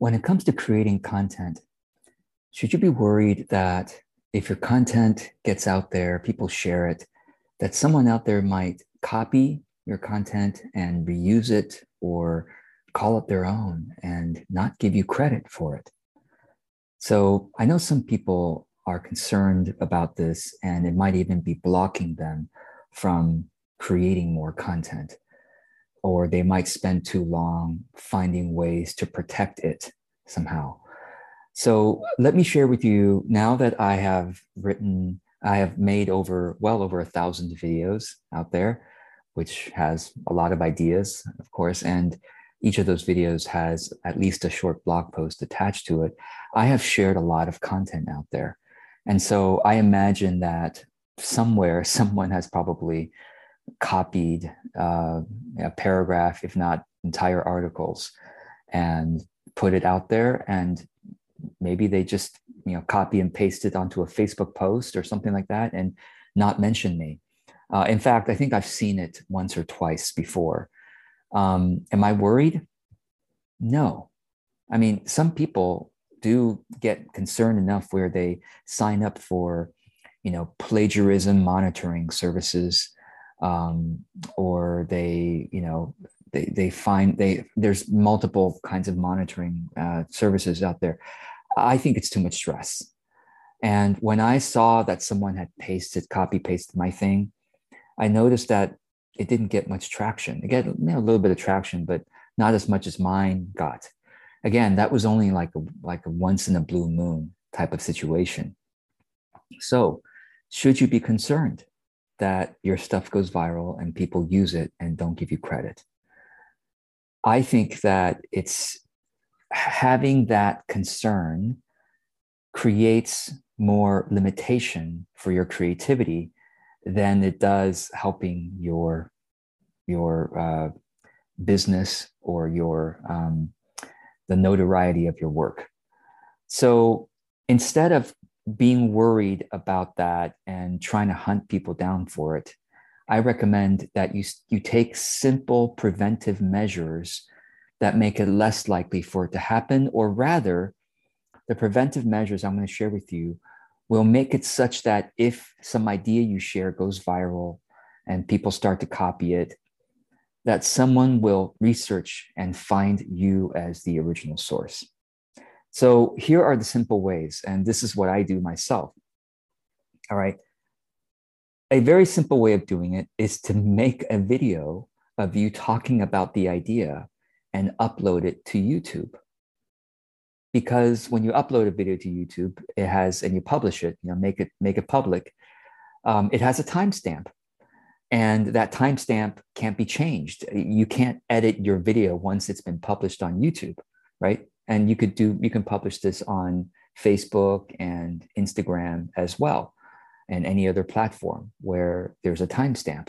when it comes to creating content, should you be worried that if your content gets out there, people share it, that someone out there might copy your content and reuse it or call it their own and not give you credit for it? So I know some people are concerned about this and it might even be blocking them from creating more content or they might spend too long finding ways to protect it somehow. So let me share with you now that I have written, I have made over well over a thousand videos out there, which has a lot of ideas, of course, and each of those videos has at least a short blog post attached to it. I have shared a lot of content out there. And so I imagine that somewhere someone has probably copied uh, a paragraph, if not entire articles, and put it out there. And maybe they just you know copy and paste it onto a Facebook post or something like that, and not mention me. Uh, in fact, I think I've seen it once or twice before. Um, am I worried? No. I mean, some people do get concerned enough where they sign up for, you know, plagiarism monitoring services um, or they you know they, they find they there's multiple kinds of monitoring uh, services out there. I think it's too much stress. And when i saw that someone had pasted copy pasted my thing i noticed that it didn't get much traction. It got you know, a little bit of traction but not as much as mine got. Again that was only like a like a once in a blue moon type of situation. So should you be concerned that your stuff goes viral and people use it and don't give you credit. I think that it's having that concern creates more limitation for your creativity than it does helping your your uh, business or your um, the notoriety of your work. So instead of being worried about that and trying to hunt people down for it, I recommend that you, you take simple preventive measures that make it less likely for it to happen, or rather, the preventive measures I'm going to share with you will make it such that if some idea you share goes viral and people start to copy it, that someone will research and find you as the original source. So here are the simple ways, and this is what I do myself. All right. A very simple way of doing it is to make a video of you talking about the idea and upload it to YouTube. Because when you upload a video to YouTube, it has, and you publish it, you know, make it make it public, um, it has a timestamp, and that timestamp can't be changed. You can't edit your video once it's been published on YouTube, right? And you could do you can publish this on facebook and instagram as well and any other platform where there's a timestamp.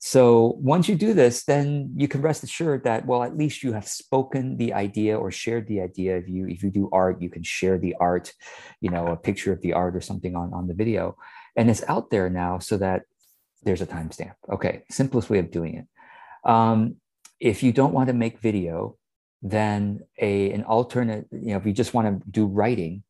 So once you do this then you can rest assured that well at least you have spoken the idea or shared the idea. If you if you do art you can share the art you know a picture of the art or something on on the video. And it's out there now so that there's a timestamp. Okay simplest way of doing it. Um, if you don't want to make video then a an alternate you know if you just want to do writing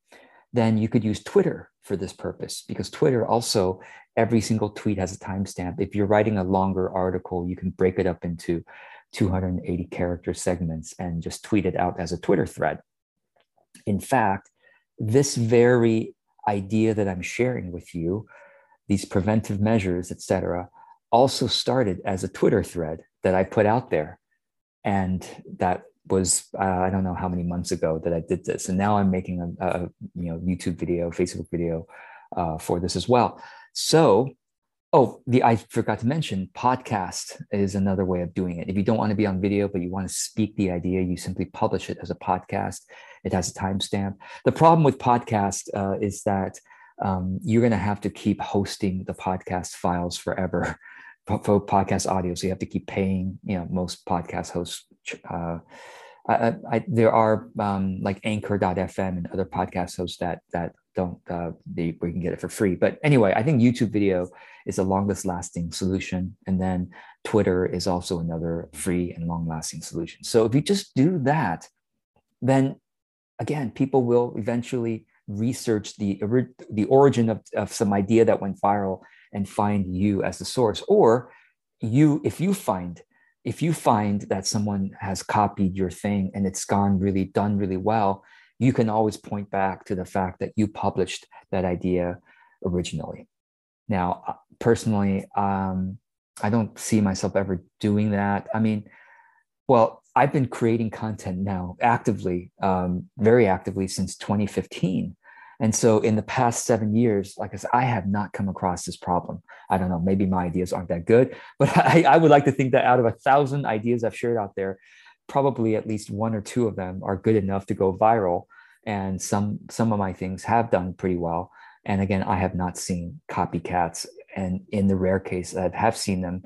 then you could use twitter for this purpose because twitter also every single tweet has a timestamp. If you're writing a longer article you can break it up into 280 character segments and just tweet it out as a twitter thread. In fact this very idea that i'm sharing with you these preventive measures etc also started as a twitter thread that i put out there. And that was uh, I don't know how many months ago that I did this, and now I'm making a, a you know YouTube video, Facebook video uh, for this as well. So, oh, the I forgot to mention podcast is another way of doing it. If you don't want to be on video but you want to speak the idea, you simply publish it as a podcast. It has a timestamp. The problem with podcast uh, is that um, you're going to have to keep hosting the podcast files forever for podcast audio. So you have to keep paying. You know, most podcast hosts. Uh, I, I, there are um, like Anchor.fm and other podcast hosts that that don't uh, they, you can get it for free. But anyway, I think YouTube video is the longest lasting solution, and then Twitter is also another free and long lasting solution. So if you just do that, then again, people will eventually research the, the origin of, of some idea that went viral and find you as the source. Or you, if you find, if you find that someone has copied your thing and it's gone really done really well, you can always point back to the fact that you published that idea originally. Now, uh, personally, um, I don't see myself ever doing that. I mean, well, I've been creating content now actively, um, very actively since 2015. And so in the past seven years, like I said, I have not come across this problem. I don't know, maybe my ideas aren't that good, but I, I would like to think that out of a thousand ideas I've shared out there, probably at least one or two of them are good enough to go viral. And some some of my things have done pretty well. And again, I have not seen copycats. And in the rare case that I have seen them,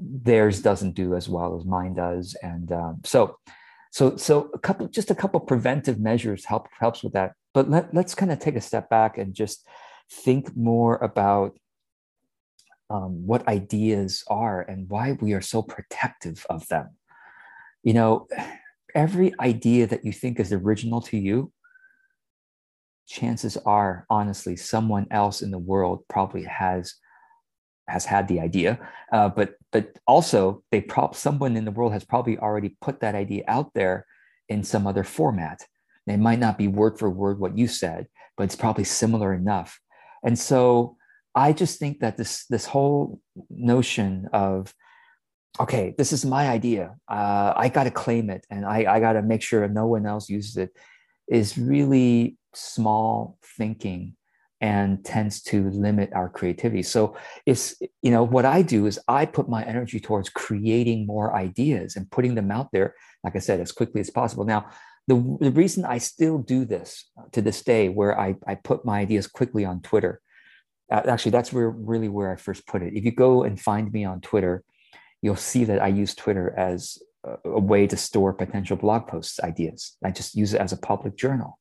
theirs doesn't do as well as mine does. And um, so, so, so a couple, just a couple preventive measures help helps with that. But let, let's kind of take a step back and just think more about um, what ideas are and why we are so protective of them. You know, every idea that you think is original to you chances are honestly someone else in the world probably has has had the idea. Uh, but but also they prop someone in the world has probably already put that idea out there in some other format. It might not be word for word what you said but it's probably similar enough. And so i just think that this this whole notion of okay this is my idea. Uh, i got to claim it and i, I got to make sure no one else uses it is really small thinking and tends to limit our creativity. So it's, you know, what I do is I put my energy towards creating more ideas and putting them out there, like I said, as quickly as possible. Now, the, the reason I still do this to this day, where I, I put my ideas quickly on Twitter, uh, actually, that's where really where I first put it. If you go and find me on Twitter, you'll see that I use Twitter as a, a way to store potential blog posts ideas. I just use it as a public journal.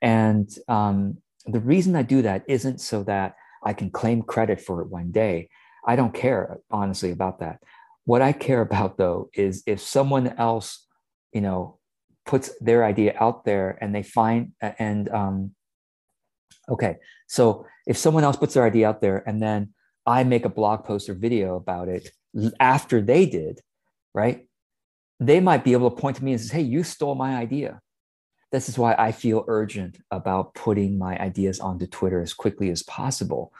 And um, the reason I do that isn't so that I can claim credit for it one day. I don't care, honestly, about that. What I care about, though, is if someone else, you know, puts their idea out there and they find, and, um, okay, so if someone else puts their idea out there and then I make a blog post or video about it after they did, right? They might be able to point to me and say, hey, you stole my idea this is why I feel urgent about putting my ideas onto Twitter as quickly as possible,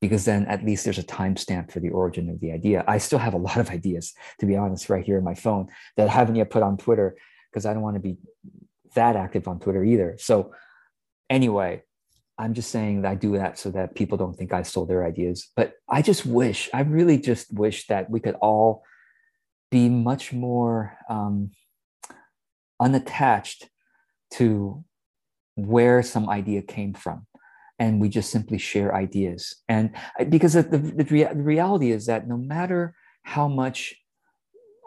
because then at least there's a timestamp for the origin of the idea. I still have a lot of ideas, to be honest, right here in my phone that I haven't yet put on Twitter because I don't want to be that active on Twitter either. So, anyway, I'm just saying that I do that so that people don't think I stole their ideas. But I just wish, I really just wish that we could all be much more um, unattached to where some idea came from. And we just simply share ideas. And because the, the, the, reality is that no matter how much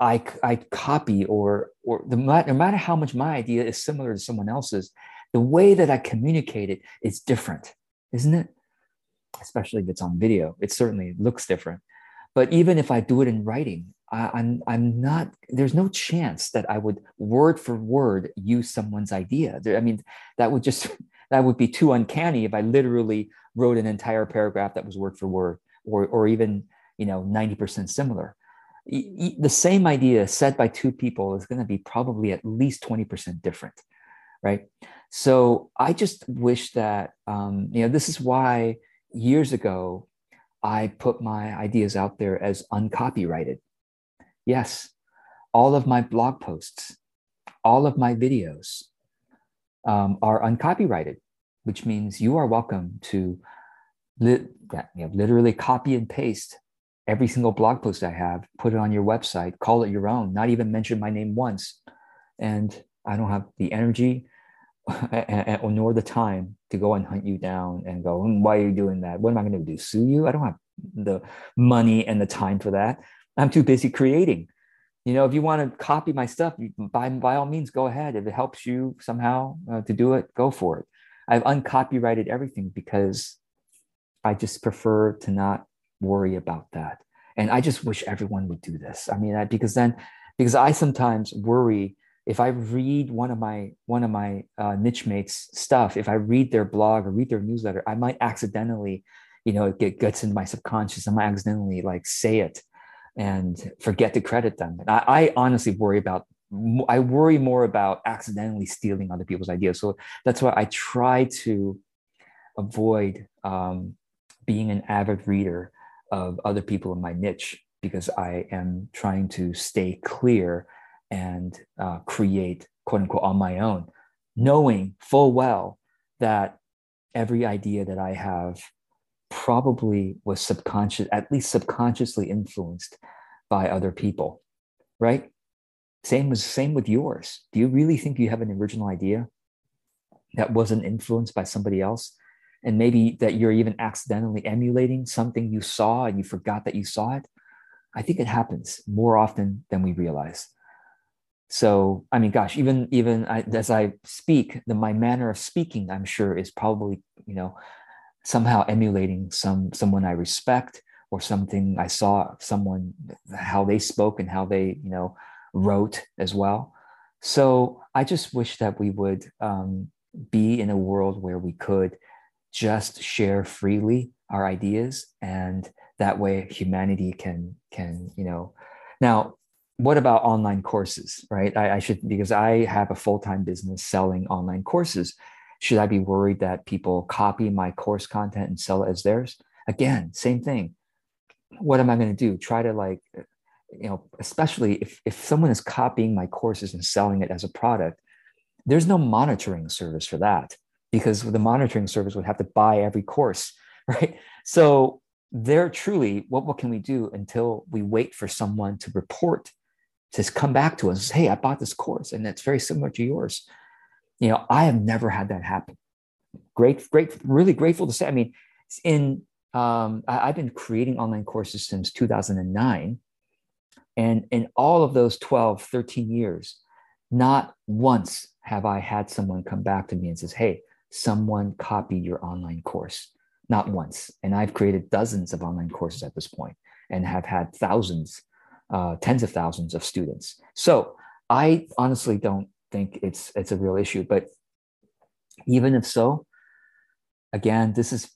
I, I copy or or the, no matter how much my idea is similar to someone else's the way that i communicate it is different isn't it? Especially if it's on video it certainly looks different. But even if i do it in writing I, I'm I'm not. There's no chance that I would word for word use someone's idea. There, I mean, that would just that would be too uncanny if I literally wrote an entire paragraph that was word for word, or or even you know ninety percent similar. The same idea said by two people is going to be probably at least twenty percent different, right? So I just wish that um, you know this is why years ago I put my ideas out there as uncopyrighted Yes, all of my blog posts, all of my videos um, are uncopyrighted, which means you are welcome to li- you know, literally copy and paste every single blog post I have, put it on your website, call it your own, not even mention my name once. And I don't have the energy or nor the time to go and hunt you down and go, hmm, why are you doing that? What am I going to do? Sue you? I don't have the money and the time for that. I'm too busy creating. You know, if you want to copy my stuff, by by all means, go ahead. If it helps you somehow uh, to do it, go for it. I've uncopyrighted everything because I just prefer to not worry about that. And I just wish everyone would do this. I mean, I, because then, because I sometimes worry if I read one of my one of my uh, niche mates stuff, if I read their blog or read their newsletter, I might accidentally, you know, it get, gets into my subconscious. I might accidentally like say it and forget to credit them. And I, I honestly worry about I worry more about accidentally stealing other people's ideas. So that's why I try to avoid um, being an avid reader of other people in my niche because I am trying to stay clear and uh, create quote unquote on my own, knowing full well that every idea that I have probably was subconscious, at least subconsciously influenced by other people, right? Same was same with yours. Do you really think you have an original idea that wasn't influenced by somebody else? And maybe that you're even accidentally emulating something you saw and you forgot that you saw it. I think it happens more often than we realize. So, I mean, gosh, even even I, as I speak, the, my manner of speaking, I'm sure, is probably you know somehow emulating some someone I respect or something I saw someone how they spoke and how they you know wrote as well. So I just wish that we would um, be in a world where we could just share freely our ideas, and that way humanity can can you know. Now, what about online courses, right? I, I should because I have a full time business selling online courses. Should I be worried that people copy my course content and sell it as theirs? Again, same thing. What am I going to do? Try to like you know, especially if, if someone is copying my courses and selling it as a product, there's no monitoring service for that because the monitoring service would have to buy every course, right? So there truly, what, what can we do until we wait for someone to report, to come back to us, hey, I bought this course and it's very similar to yours. You know, I have never had that happen. Great, great, really grateful to say. I mean, in um, I, I've been creating online courses since 2009 and in all of those 12, 13 years, not once have I had someone come back to me and says, Hey, someone copied your online course. Not once. And I've created dozens of online courses at this point and have had thousands, uh, tens of thousands of students. So I honestly don't think it's it's a real issue. But even if so, again, this is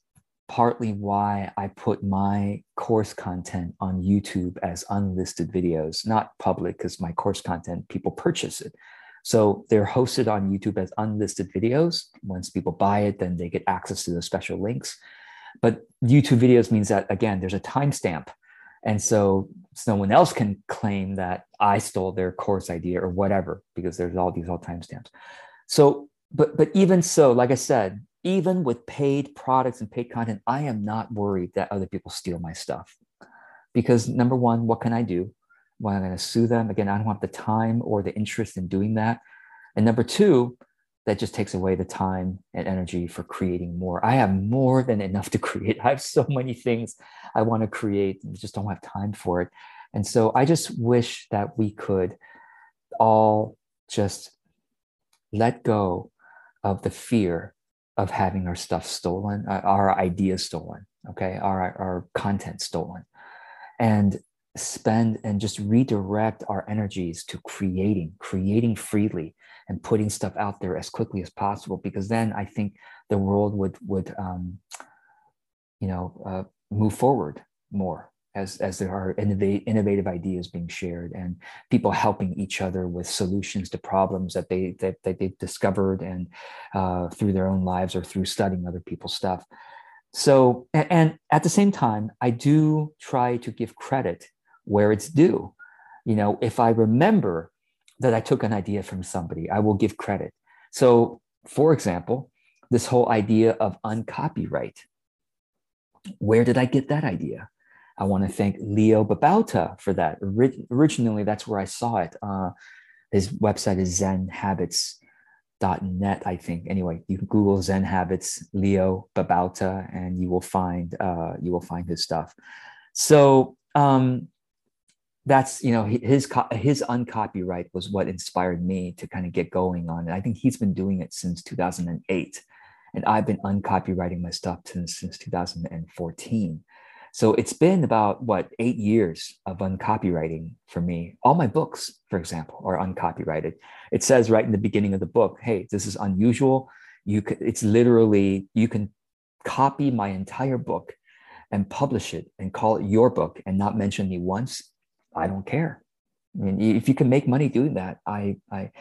partly why I put my course content on YouTube as unlisted videos, not public, because my course content, people purchase it. So they're hosted on YouTube as unlisted videos. Once people buy it, then they get access to the special links. But YouTube videos means that, again, there's a timestamp. And so someone else can claim that I stole their course idea or whatever, because there's all these all timestamps. So, but but even so, like I said, even with paid products and paid content, I am not worried that other people steal my stuff. Because number one, what can I do? Well, I'm going to sue them. Again, I don't have the time or the interest in doing that. And number two, that just takes away the time and energy for creating more. I have more than enough to create. I have so many things I want to create and just don't have time for it. And so I just wish that we could all just let go of the fear of having our stuff stolen, uh, our ideas stolen, okay, our, our content stolen, and spend and just redirect our energies to creating, creating freely and putting stuff out there as quickly as possible. Because then I think the world would would um, you know uh, move forward more as as there are innovate, innovative ideas being shared and people helping each other with solutions to problems that they that, that they've discovered and uh, through their own lives or through studying other people's stuff so and at the same time i do try to give credit where it's due you know if i remember that i took an idea from somebody i will give credit so for example this whole idea of uncopyright where did i get that idea I want to thank Leo Babauta for that. originally, that's where I saw it. Uh, his website is zenhabits.net, I think. Anyway, you can Google Zen Habits Leo Babauta, and you will find uh, you will find his stuff. So um, that's you know his his uncopyright was what inspired me to kind of get going on it. I think he's been doing it since 2008, and I've been uncopyrighting my stuff since since 2014. So it's been about what eight years of uncopyrighting for me. All my books, for example, are uncopyrighted. It says right in the beginning of the book, "Hey, this is unusual. You can, it's literally you can copy my entire book and publish it and call it your book and not mention me once. I don't care. I mean, if you can make money doing that, I, I,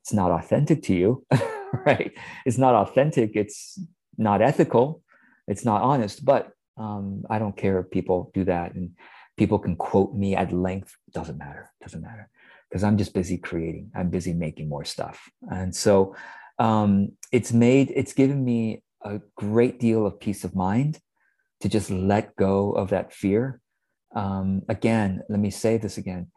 it's not authentic to you, right? It's not authentic. It's not ethical. It's not honest. But um, I don't care if people do that and people can quote me at length. Doesn't matter. Doesn't matter because I'm just busy creating. I'm busy making more stuff. And so um, it's made. It's given me a great deal of peace of mind to just let go of that fear. Um, again, let me say this again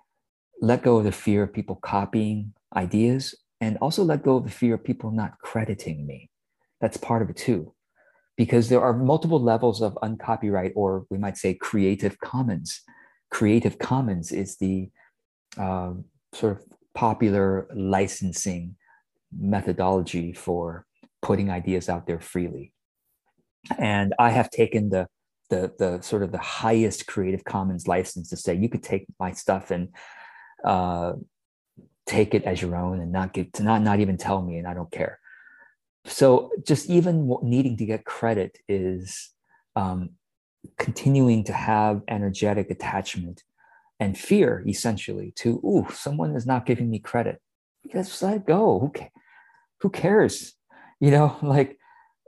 let go of the fear of people copying ideas and also let go of the fear of people not crediting me. That's part of it too because there are multiple levels of uncopyright, or we might say Creative Commons. Creative Commons is the uh, sort of popular licensing methodology for putting ideas out there freely. And I have taken the the the sort of the highest Creative Commons license to say you could take my stuff and uh, take it as your own and not give to not not even tell me, and I don't care. So just even needing to get credit is um, continuing to have energetic attachment and fear essentially to ooh someone is not giving me credit. Just let go. Who, ca- who cares? You know like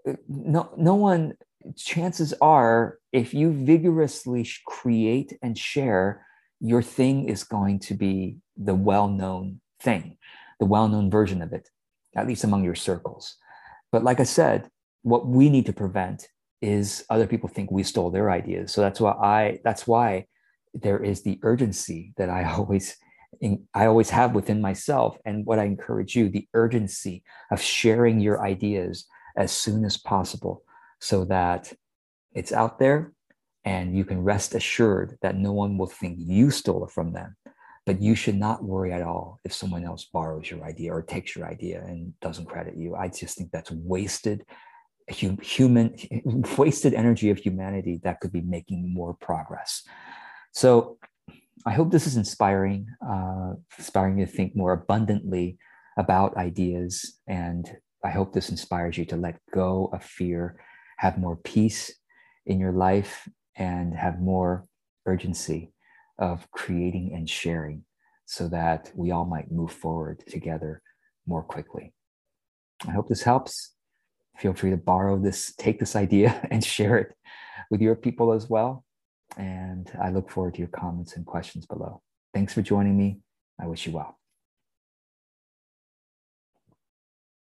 uh, no no one chances are if you vigorously create and share your thing is going to be the well-known thing the well-known version of it at least among your circles but like I said, what we need to prevent is other people think we stole their ideas. So that's why I that's why there is the urgency that I always I always have within myself and what I encourage you the urgency of sharing your ideas as soon as possible so that it's out there and you can rest assured that no one will think you stole it from them but you should not worry at all if someone else borrows your idea or takes your idea and doesn't credit you. I just think that's wasted human wasted energy of humanity that could be making more progress. So I hope this is inspiring, uh, inspiring you to think more abundantly about ideas. And I hope this inspires you to let go of fear, have more peace in your life, and have more urgency of creating and sharing so that we all might move forward together more quickly. I hope this helps. Feel free to borrow this, take this idea and share it with your people as well. And I look forward to your comments and questions below. Thanks for joining me. I wish you well.